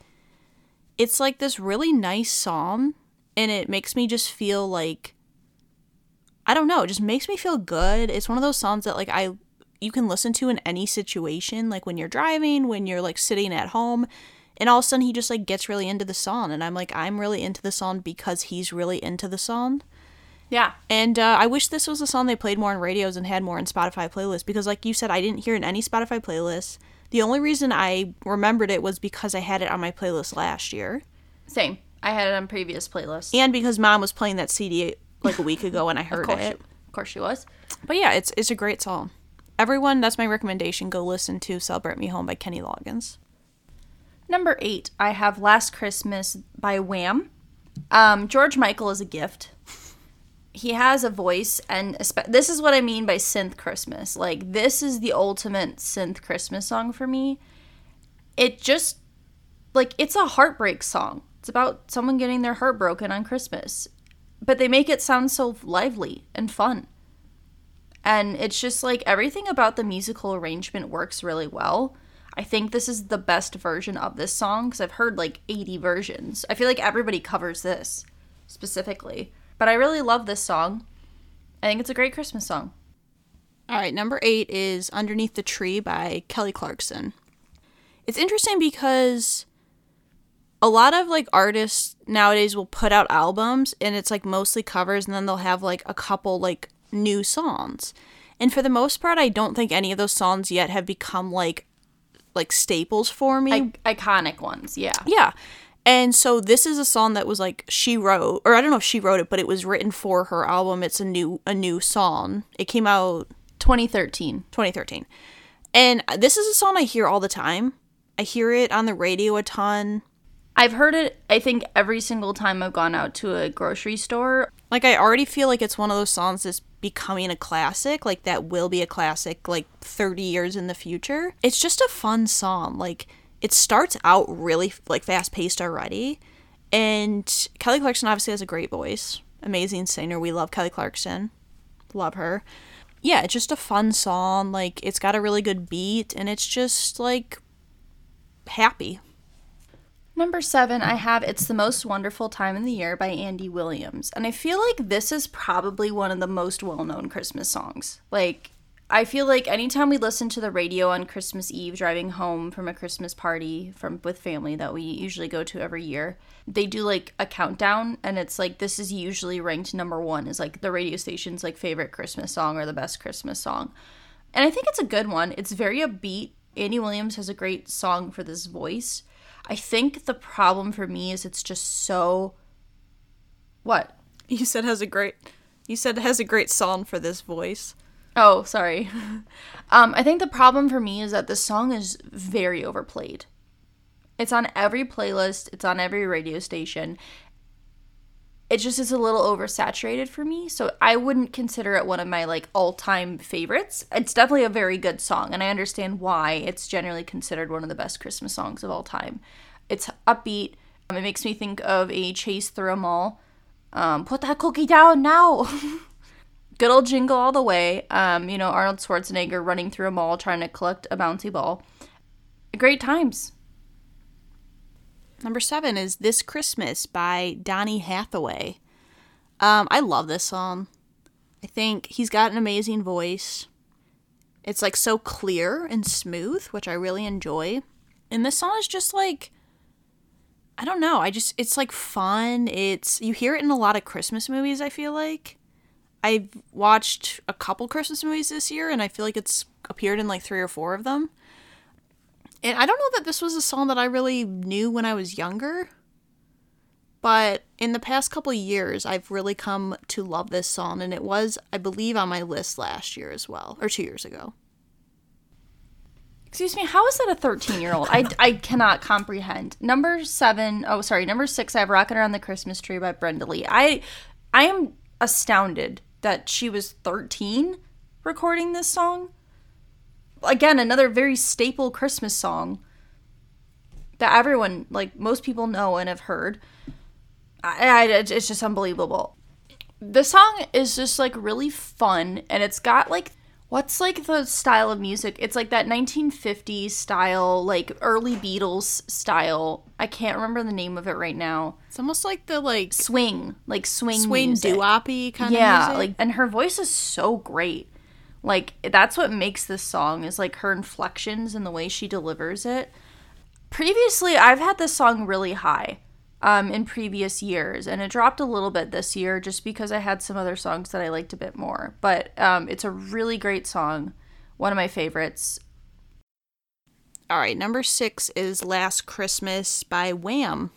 it's like this really nice song and it makes me just feel like I don't know, it just makes me feel good. It's one of those songs that like I you can listen to in any situation, like when you're driving, when you're like sitting at home, and all of a sudden he just like gets really into the song and I'm like I'm really into the song because he's really into the song. Yeah. And uh, I wish this was a song they played more on radios and had more in Spotify playlists because, like you said, I didn't hear it in any Spotify playlists. The only reason I remembered it was because I had it on my playlist last year. Same. I had it on previous playlists. And because mom was playing that CD like a week ago and I heard of it. She, of course she was. But yeah, it's it's a great song. Everyone, that's my recommendation. Go listen to Celebrate Me Home by Kenny Loggins. Number eight, I have Last Christmas by Wham. Um, George Michael is a gift. He has a voice, and this is what I mean by synth Christmas. Like, this is the ultimate synth Christmas song for me. It just, like, it's a heartbreak song. It's about someone getting their heart broken on Christmas. But they make it sound so lively and fun. And it's just like everything about the musical arrangement works really well. I think this is the best version of this song because I've heard like 80 versions. I feel like everybody covers this specifically. But I really love this song. I think it's a great Christmas song. All right, number eight is Underneath the Tree by Kelly Clarkson. It's interesting because a lot of like artists nowadays will put out albums and it's like mostly covers and then they'll have like a couple like new songs. And for the most part, I don't think any of those songs yet have become like like staples for me. I- iconic ones, yeah. Yeah. And so this is a song that was like she wrote or I don't know if she wrote it, but it was written for her album. It's a new a new song. It came out 2013. 2013. And this is a song I hear all the time. I hear it on the radio a ton. I've heard it I think every single time I've gone out to a grocery store. Like I already feel like it's one of those songs that's becoming a classic, like that will be a classic like 30 years in the future. It's just a fun song. Like it starts out really like fast paced already. And Kelly Clarkson obviously has a great voice. Amazing singer. We love Kelly Clarkson. Love her. Yeah, it's just a fun song. Like it's got a really good beat and it's just like happy. Number seven, I have It's the Most Wonderful Time in the Year by Andy Williams. And I feel like this is probably one of the most well known Christmas songs. Like, I feel like anytime we listen to the radio on Christmas Eve driving home from a Christmas party from with family that we usually go to every year, they do like a countdown and it's like this is usually ranked number 1 is like the radio station's like favorite Christmas song or the best Christmas song. And I think it's a good one. It's very upbeat. Andy Williams has a great song for this voice. I think the problem for me is it's just so what? You said has a great you said has a great song for this voice. Oh, sorry. um, I think the problem for me is that the song is very overplayed. It's on every playlist, it's on every radio station. It just is a little oversaturated for me, so I wouldn't consider it one of my like all-time favorites. It's definitely a very good song, and I understand why it's generally considered one of the best Christmas songs of all time. It's upbeat. Um, it makes me think of a chase through a mall. Um, put that cookie down now. good old jingle all the way. Um, you know, Arnold Schwarzenegger running through a mall trying to collect a bouncy ball. Great times. Number seven is This Christmas by Donny Hathaway. Um, I love this song. I think he's got an amazing voice. It's like so clear and smooth, which I really enjoy. And this song is just like I don't know, I just it's like fun. It's you hear it in a lot of Christmas movies, I feel like. I've watched a couple Christmas movies this year, and I feel like it's appeared in like three or four of them. And I don't know that this was a song that I really knew when I was younger, but in the past couple years, I've really come to love this song, and it was, I believe, on my list last year as well, or two years ago. Excuse me, how is that a 13 year old? I, I cannot comprehend. Number seven, oh, sorry, number six, I have Rockin' Around the Christmas Tree by Brenda Lee. I, I am astounded that she was 13 recording this song. Again, another very staple Christmas song that everyone, like most people know and have heard. I, I, it's just unbelievable. The song is just like really fun and it's got like what's like the style of music? It's like that 1950s style, like early Beatles style. I can't remember the name of it right now. It's almost like the like Swing, like swing, swing doo-woppy kind yeah, of music. like and her voice is so great. Like that's what makes this song is like her inflections and the way she delivers it. Previously, I've had this song really high um, in previous years, and it dropped a little bit this year just because I had some other songs that I liked a bit more. But um, it's a really great song, one of my favorites. All right, number six is Last Christmas by Wham.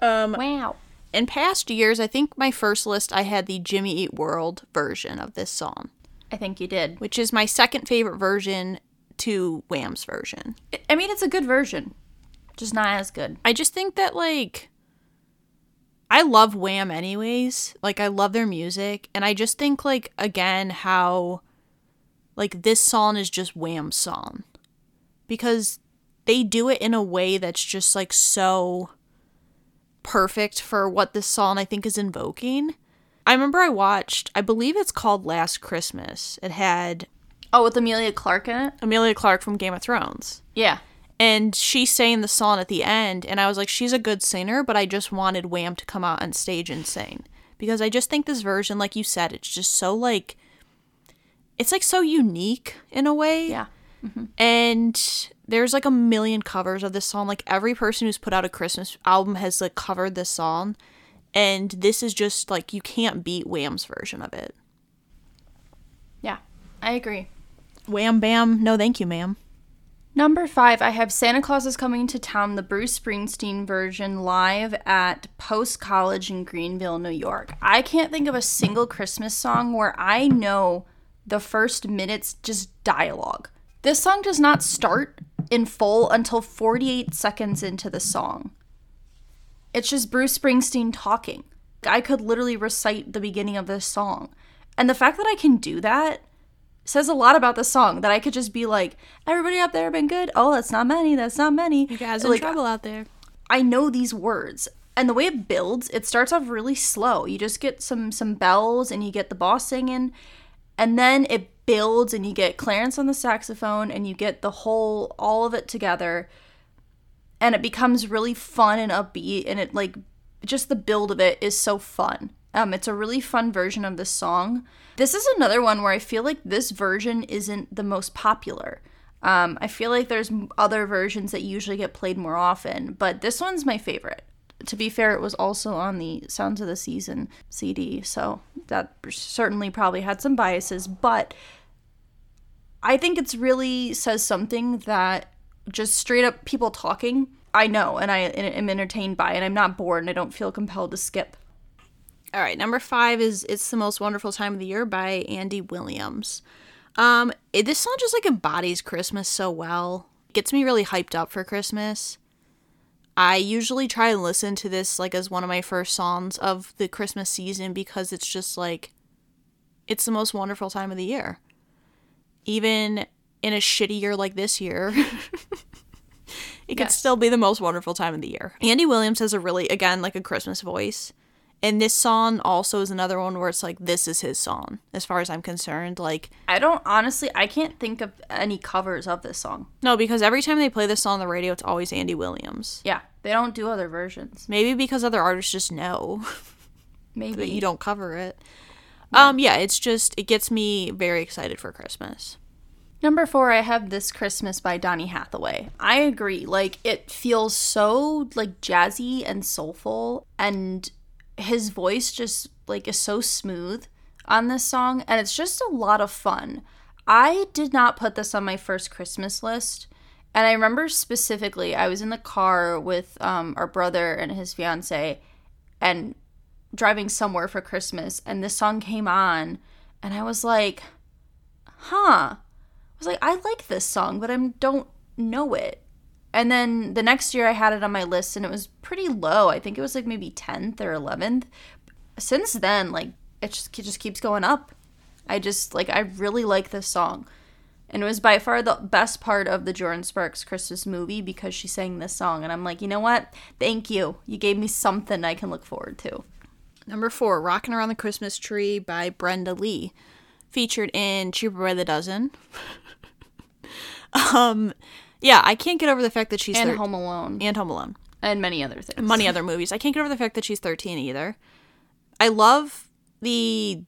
Um, Wow. in past years, I think my first list I had the Jimmy Eat World version of this song, I think you did. which is my second favorite version to Wham's version. I mean, it's a good version, just not as good. I just think that like I love Wham anyways. Like I love their music and I just think like again how like this song is just Wham's song. Because they do it in a way that's just like so perfect for what this song I think is invoking. I remember I watched, I believe it's called Last Christmas. It had Oh, with Emilia Clarke in it? Emilia Clarke from Game of Thrones Yeah. And she sang the song at the end and i was like she's a good singer but i just wanted wham to come out on stage and sing because i just think this version like you said it's just so like it's like so unique in a way. Yeah. Mm-hmm. and there's like a million covers of this song. Like every person who's put out a christmas album has like covered this song. And this is just like you can't beat wham's version of it. Yeah. I agree. wham bam. No thank you ma'am Number five, I have Santa Claus is Coming to Town, the Bruce Springsteen version, live at Post College in Greenvale, New York. I can't think of a single Christmas song where I know the first minutes just dialogue. This song does not start in full until 48 seconds into the song. It's just Bruce Springsteen talking. I could literally recite the beginning of this song. And the fact that I can do that says a lot about the song that I could just be like, everybody up there been good. Oh, that's not many. That's not many. you guys in like, trouble out there I know these words. And the way it builds, it starts off really slow. You just get some some bells and you get the boss singing, and then it builds and you get Clarence on the saxophone and you get the whole all of it together. And it becomes really fun and upbeat and it like just the build of it is so fun. Um, it's a really fun version of this song. This is another one where I feel like this version isn't the most popular. Um, I feel like there's other versions that usually get played more often, but this one's my favorite. To be fair, it was also on the Sounds of the Season CD, so that certainly probably had some biases, but I think it's really says something that just straight up people talking, I know and I am entertained by, and I'm not bored and I don't feel compelled to skip. All right, number five is "It's the Most Wonderful Time of the Year" by Andy Williams. Um, it, this song just like embodies Christmas so well. Gets me really hyped up for Christmas. I usually try and listen to this like as one of my first songs of the Christmas season because it's just like it's the most wonderful time of the year. Even in a shitty year like this year, it could Yes. still be the most wonderful time of the year. Andy Williams has a really again like a Christmas voice. And this song also is another one where it's like this is his song as far as I'm concerned. Like I don't honestly, I can't think of any covers of this song. no, because every time they play this song on the radio, it's always Andy Williams. Yeah, they don't do other versions. Maybe because other artists just know Maybe that you don't cover it. Um, yeah, it's just it gets me very excited for Christmas. Number four, I have This Christmas by Donny Hathaway. I agree. Like, it feels so, like, jazzy and soulful, and his voice just, like, is so smooth. on this song, and it's just a lot of fun. I did not put this on my first Christmas list. And I remember specifically, I was in the car with um, our brother and his fiance and driving somewhere for Christmas, and this song came on, and I was like, huh. I was like, I like this song, but I don't know it. And then the next year I had it on my list and it was pretty low. I think it was like maybe 10th or 11th. Since then, like it just it just keeps going up. I just like I really like this song. And it was by far the best part of the Jordin Sparks Christmas movie because she sang this song and I'm like, "You know what? Thank you. You gave me something I can look forward to." Number 4, Rocking Around the Christmas Tree by Brenda Lee, featured in Cheaper by the Dozen. um yeah, I can't get over the fact that she's And thir- Home Alone and Home Alone. and many other things. many other movies. I can't get over the fact that she's 13 either. I love the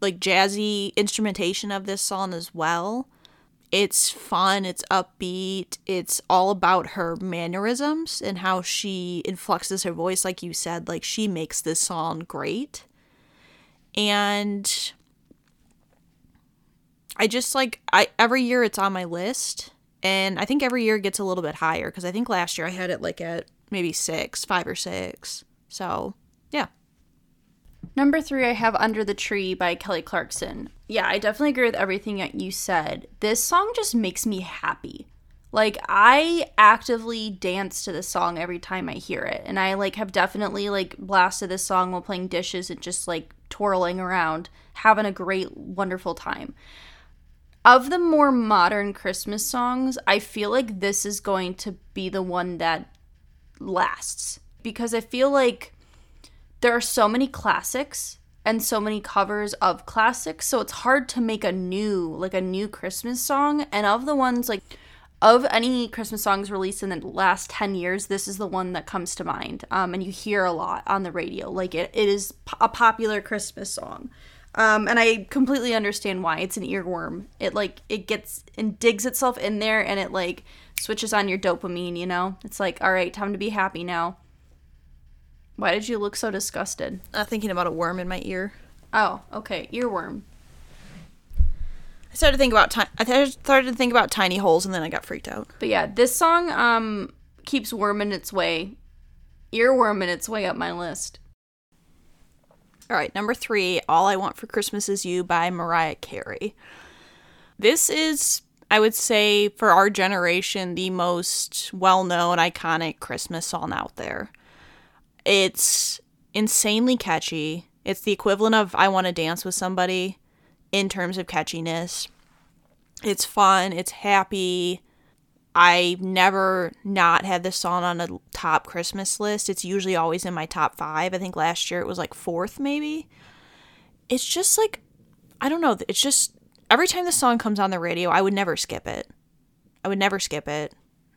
like jazzy instrumentation of this song as well. It's fun, it's upbeat, it's all about her mannerisms and how she influxes her voice like you said, like she makes this song great. And I just like I every year it's on my list and I think every year it gets a little bit higher because I think last year I had it like at maybe six, five or six. So yeah, Number three, I have Under the Tree by Kelly Clarkson. Yeah, I definitely agree with everything that you said. This song just makes me happy. Like I actively dance to this song every time I hear it. And I like have definitely like blasted this song while playing dishes and just like twirling around, having a great, wonderful time. Of the more modern Christmas songs, I feel like this is going to be the one that lasts. Because I feel like there are so many classics and so many covers of classics so it's hard to make a new like a new christmas song. And of the ones like of any christmas songs released in the last 10 years this is the one that comes to mind. Um, and you hear a lot on the radio. Like it, it is a popular christmas song um, and i completely understand why it's an earworm it like it gets and digs itself in there and it like switches on your dopamine you know it's like all right time to be happy now why did you look so disgusted? uh, thinking about a worm in my ear. Oh, okay, earworm. I started to think about ti- I started to think about tiny holes and then I got freaked out. But yeah, this song um keeps worming its way, earworming its way up my list. All right, number three, All I Want for Christmas Is You by Mariah Carey. This is, I would say, for our generation, the most well known, iconic Christmas song out there. It's insanely catchy. It's the equivalent of I Want to Dance with Somebody in terms of catchiness. It's fun, it's happy. I've never not had this song on a top Christmas list. It's usually always in my top five. I think last year it was like fourth, maybe. It's just like, I don't know. It's just every time the song comes on the radio, I would never skip it. I would never skip it.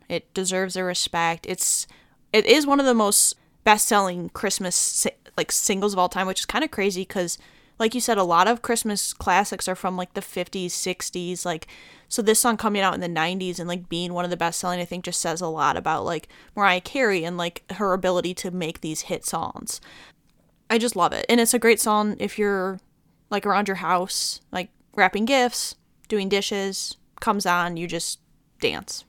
It deserves a respect. It's it is one of the most best-selling Christmas like singles of all time, which is kind of crazy because like you said a lot of Christmas classics are from like the 50s, 60s, like so this song coming out in the 90s and like being one of the best selling I think just says a lot about like Mariah Carey and like her ability to make these hit songs. I just love it. And it's a great song if you're like around your house, like wrapping gifts, doing dishes, comes on, you just dance.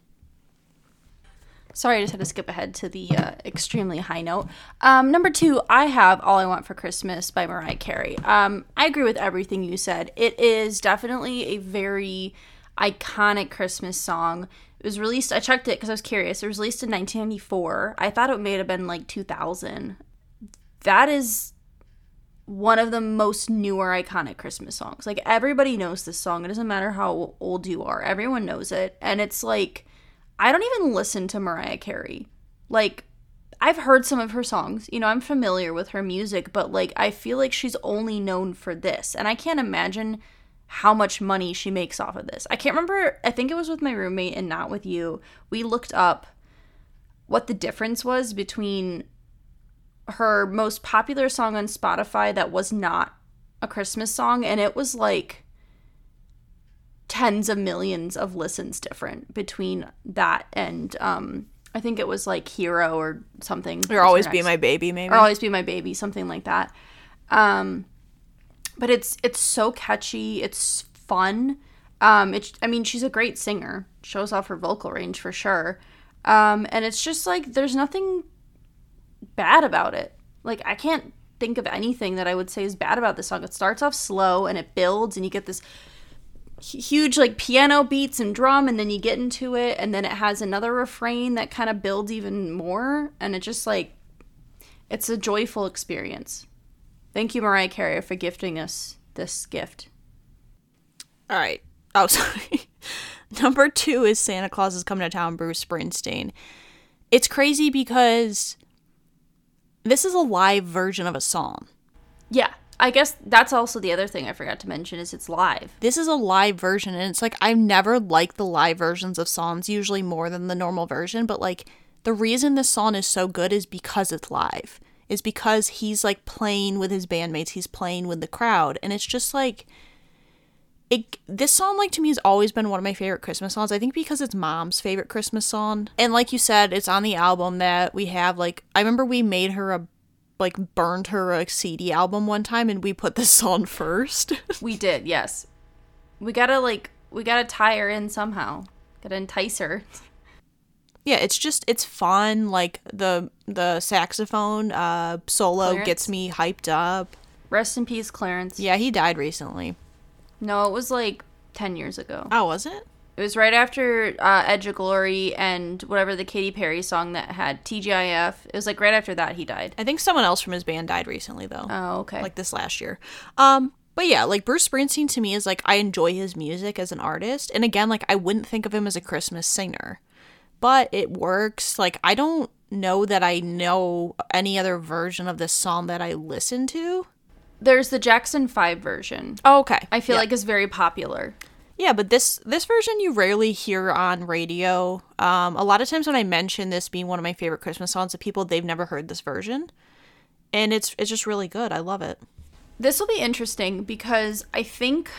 Sorry, I just had to skip ahead to the uh, extremely high note. Um, number two, I have All I Want for Christmas by Mariah Carey. Um, I agree with everything you said. It is definitely a very iconic Christmas song. It was released, I checked it because I was curious. It was released in 1994. I thought it may have been like 2000. That is one of the most newer iconic Christmas songs. Like everybody knows this song. It doesn't matter how old you are. Everyone knows it. And it's like I don't even listen to Mariah Carey. Like I've heard some of her songs. You know, I'm familiar with her music, but like I feel like she's only known for this. And I can't imagine how much money she makes off of this. I can't remember. I think it was with my roommate and not with you. We looked up what the difference was between her most popular song on Spotify that was not a Christmas song and it was like tens of millions of listens different between that and um I think it was like Hero or something. Or always be my baby, maybe. or always be my baby, something like that. Um but it's it's so catchy. It's fun. Um, it's I mean she's a great singer. Shows off her vocal range for sure. Um, and it's just like there's nothing bad about it. Like I can't think of anything that I would say is bad about this song. It starts off slow and it builds, and you get this huge like piano beats and drum and then you get into it and then it has another refrain that kind of builds even more and it just like it's a joyful experience thank you mariah carey for gifting us this gift All right. Oh, sorry. Number two is Santa Claus is Coming to Town, Bruce Springsteen. It's crazy because this is a live version of a song. yeah i guess that's also the other thing i forgot to mention is it's live This is a live version, and it's like I've never liked the live versions of songs usually more than the normal version, but like the reason this song is so good is because it's live. Is because he's like playing with his bandmates, he's playing with the crowd, and it's just like it this song like to me has always been one of my favorite christmas songs i think because it's mom's favorite christmas song and like you said it's on the album that we have like i remember we made her a like burned her a cd album one time and we put this song first. We did yes. We gotta like we gotta tie her in somehow. Gotta entice her. Yeah it's just it's fun like the the saxophone uh solo Clarence? gets me hyped up. Rest in peace clarence. Yeah he died recently. No it was like 10 years ago. Oh was it It was right after uh, Edge of Glory and whatever the Katy Perry song that had TGIF. It was like right after that he died. i think someone else from his band died recently though Oh, okay. like this last year. Um, but yeah, like Bruce Springsteen to me is like I enjoy his music as an artist, and again, like I wouldn't think of him as a Christmas singer, but it works. Like I don't know that I know any other version of this song that I listen to. There's the Jackson 5 version. Oh, okay. I feel yeah. like is very popular. Yeah, but this this version you rarely hear on radio. Um, a lot of times when I mention this being one of my favorite Christmas songs to people, they've never heard this version, and it's it's just really good. I love it. This will be interesting because I think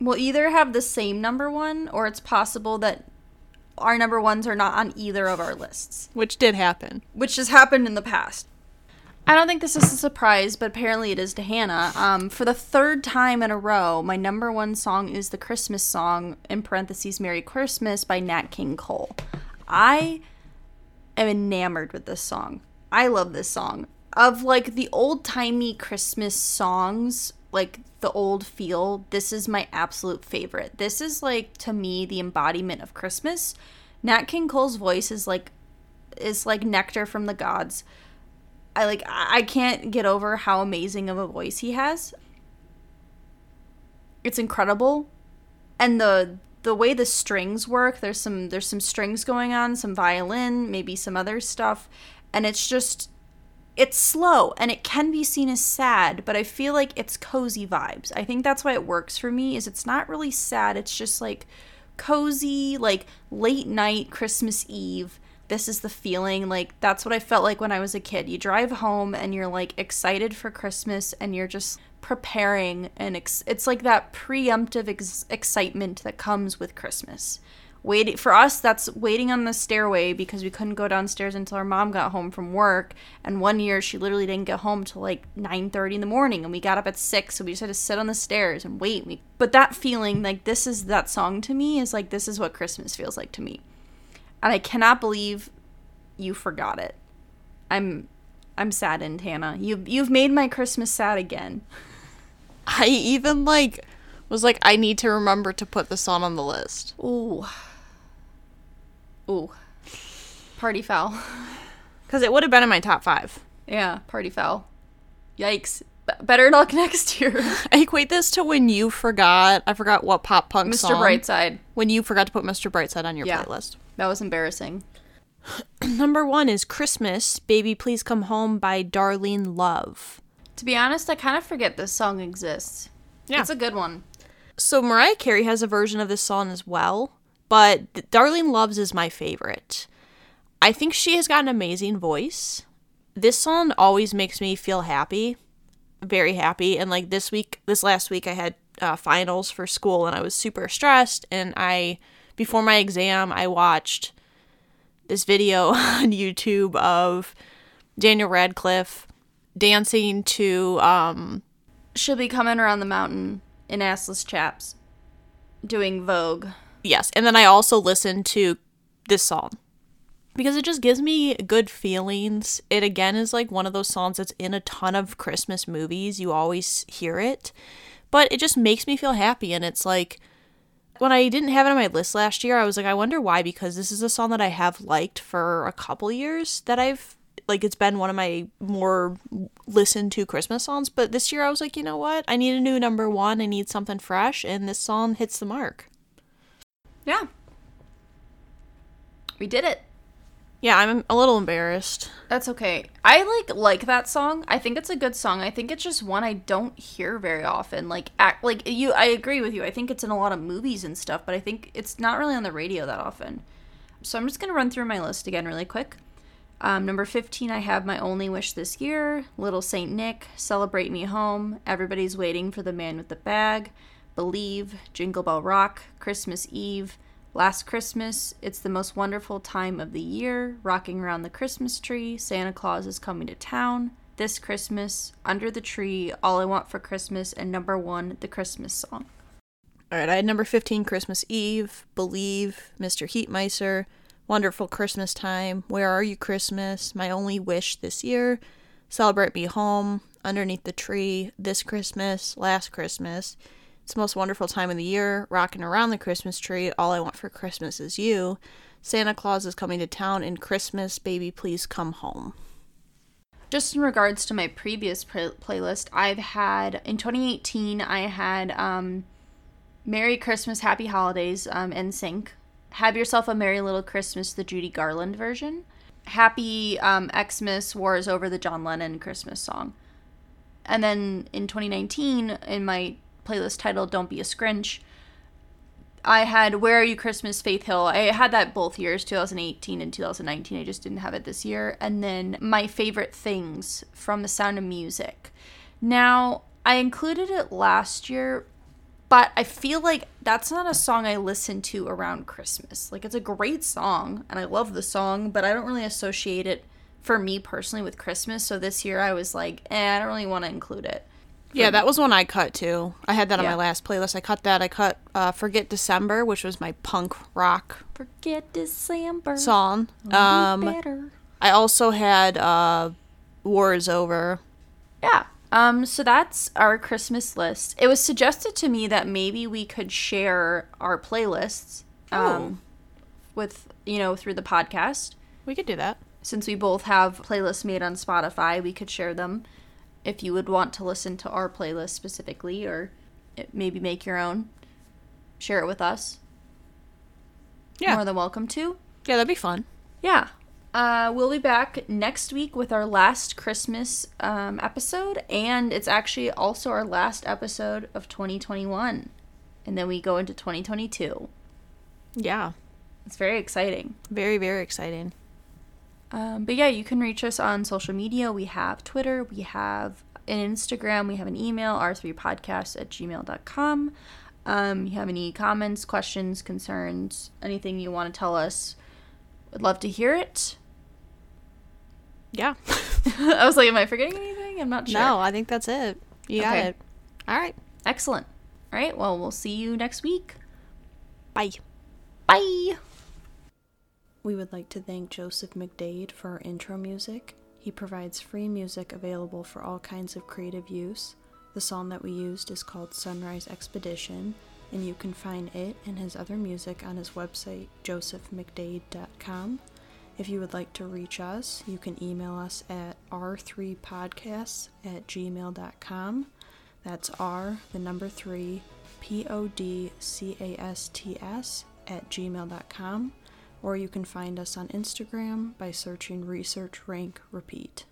we'll either have the same number one or it's possible that our number ones are not on either of our lists, Which did happen. which has happened in the past. I don't think this is a surprise, but apparently it is to Hannah. Um, for the third time in a row, my number one song is the Christmas song, in parentheses, Merry Christmas by Nat King Cole. I am enamored with this song. I love this song. Of like the old timey Christmas songs, like the old feel, this is my absolute favorite. This is like to me the embodiment of Christmas. Nat King Cole's voice is like is like nectar from the gods. I like I can't get over how amazing of a voice he has. It's incredible. And the the way the strings work, there's some there's some strings going on, some violin, maybe some other stuff, and it's just it's slow and it can be seen as sad, but I feel like it's cozy vibes. I think that's why it works for me is it's not really sad, it's just like cozy, like late night Christmas Eve. This is the feeling like that's what I felt like when I was a kid. You drive home and you're like excited for Christmas and you're just preparing and ex- it's like that preemptive ex- excitement that comes with Christmas. Waiting for us, that's waiting on the stairway because we couldn't go downstairs until our mom got home from work. And one year, she literally didn't get home till like nine thirty in the morning, and we got up at six, so we just had to sit on the stairs and wait. We, but that feeling, like this is that song to me, is like this is what Christmas feels like to me, and I cannot believe you forgot it. I'm, I'm saddened, Hannah. You you've made my Christmas sad again. I even like was like I need to remember to put this on on the list. Ooh, ooh, party foul. Cuz it would have been in my top 5. Yeah, party foul. Yikes. B- better luck next year. I equate this to when you forgot, I forgot what pop punk Mr. song. Brightside. When you forgot to put Mr. Brightside on your Yeah. playlist. That was embarrassing. Number 1 is Christmas, Baby Please Come Home by Darlene Love. To be honest, I kind of forget this song exists. Yeah. It's a good one. So Mariah Carey has a version of this song as well, but Darlene Love's is my favorite. I think she has got an amazing voice. This song always makes me feel happy, very happy. And like this week, this last week, I had uh, finals for school and I was super stressed. And I, before my exam, I watched this video on YouTube of Daniel Radcliffe dancing to um, She'll be coming around the mountain in assless chaps, doing Vogue. Yes, and then I also listened to this song because it just gives me good feelings. It again is like one of those songs that's in a ton of Christmas movies. You always hear it, but it just makes me feel happy. And it's like when I didn't have it on my list last year, I was like, I wonder why, because this is a song that I have liked for a couple years that I've like it's been one of my more listened to Christmas songs. But this year I was like, you know what? I need a new number one. I need something fresh, and this song hits the mark. Yeah. We did it. Yeah, I'm a little embarrassed. That's okay. I like like that song. I think it's a good song. I think it's just one I don't hear very often. Like act like you I agree with you. I think it's in a lot of movies and stuff, but I think it's not really on the radio that often. So I'm just going to run through my list again really quick. Um, number 15, I have My Only Wish This Year, Little Saint Nick, Celebrate Me Home, Everybody's Waiting for the Man with the Bag, Believe, Jingle Bell Rock, Christmas Eve, Last Christmas, It's the Most Wonderful Time of the Year, Rocking Around the Christmas Tree, Santa Claus is Coming to Town, This Christmas, Under the Tree, All I Want for Christmas, and number one, The Christmas Song. All right, I had number 15, Christmas Eve, Believe, Mr. Heat Miser, Wonderful Christmas Time, Where Are You Christmas, My Only Wish This Year, Celebrate Me Home, Underneath the Tree, This Christmas, Last Christmas, It's the Most Wonderful Time of the Year, Rocking Around the Christmas Tree, All I Want for Christmas Is You, Santa Claus is Coming to Town, and Christmas, Baby Please Come Home. Just in regards to my previous pr- playlist, I've had in 2018 I had um, Merry Christmas, Happy Holidays, um, NSYNC. Have Yourself a Merry Little Christmas, the Judy Garland version. Happy um, Xmas, War is Over, the John Lennon Christmas song. And then in 2019, in my playlist titled Don't Be a Scrinch, I had Where Are You Christmas, Faith Hill. I had that both years, 2018 and 2019. I just didn't have it this year. And then My Favorite Things from The Sound of Music. Now, I included it last year, but I feel like that's not a song I listen to around Christmas. Like, it's a great song, and I love the song, but I don't really associate it for me personally with Christmas. So this year I was like, eh, I don't really want to include it. Yeah, that was one I cut too. I had that on Yeah. my last playlist. I cut that. I cut uh, Forget December, which was my punk rock Forget December. song. Um, better. I also had uh, War is Over. Yeah. Um, so that's our Christmas list. It was suggested to me that maybe we could share our playlists um, with, you know, through the podcast. We could do that. Since we both have playlists made on Spotify, we could share them if you would want to listen to our playlist specifically or maybe make your own. Share it with us. Yeah. More than welcome to. Yeah, that'd be fun. Yeah. Uh, we'll be back next week with our last Christmas um, episode, and it's actually also our last episode of 2021. And then we go into 2022. Yeah. It's very exciting. Very, very exciting. Um, but yeah, you can reach us on social media. We have Twitter, we have an Instagram, we have an email, r3podcast at gmail.com. Um, you have any comments, questions, concerns, anything you want to tell us, We'd love to hear it. Yeah. I was like, am I forgetting anything? I'm not sure. No, I think that's it. You got Okay. it. All right. Excellent. All right. Well, we'll see you next week. Bye. Bye. We would like to thank Joseph McDade for our intro music. He provides free music available for all kinds of creative use. The song that we used is called Sunrise Expedition, and you can find it and his other music on his website, josephmcdade.com. If you would like to reach us, you can email us at r3podcasts at gmail.com. That's R, the number 3, P O D C A S T S at gmail.com or you can find us on Instagram by searching Research Rank Repeat.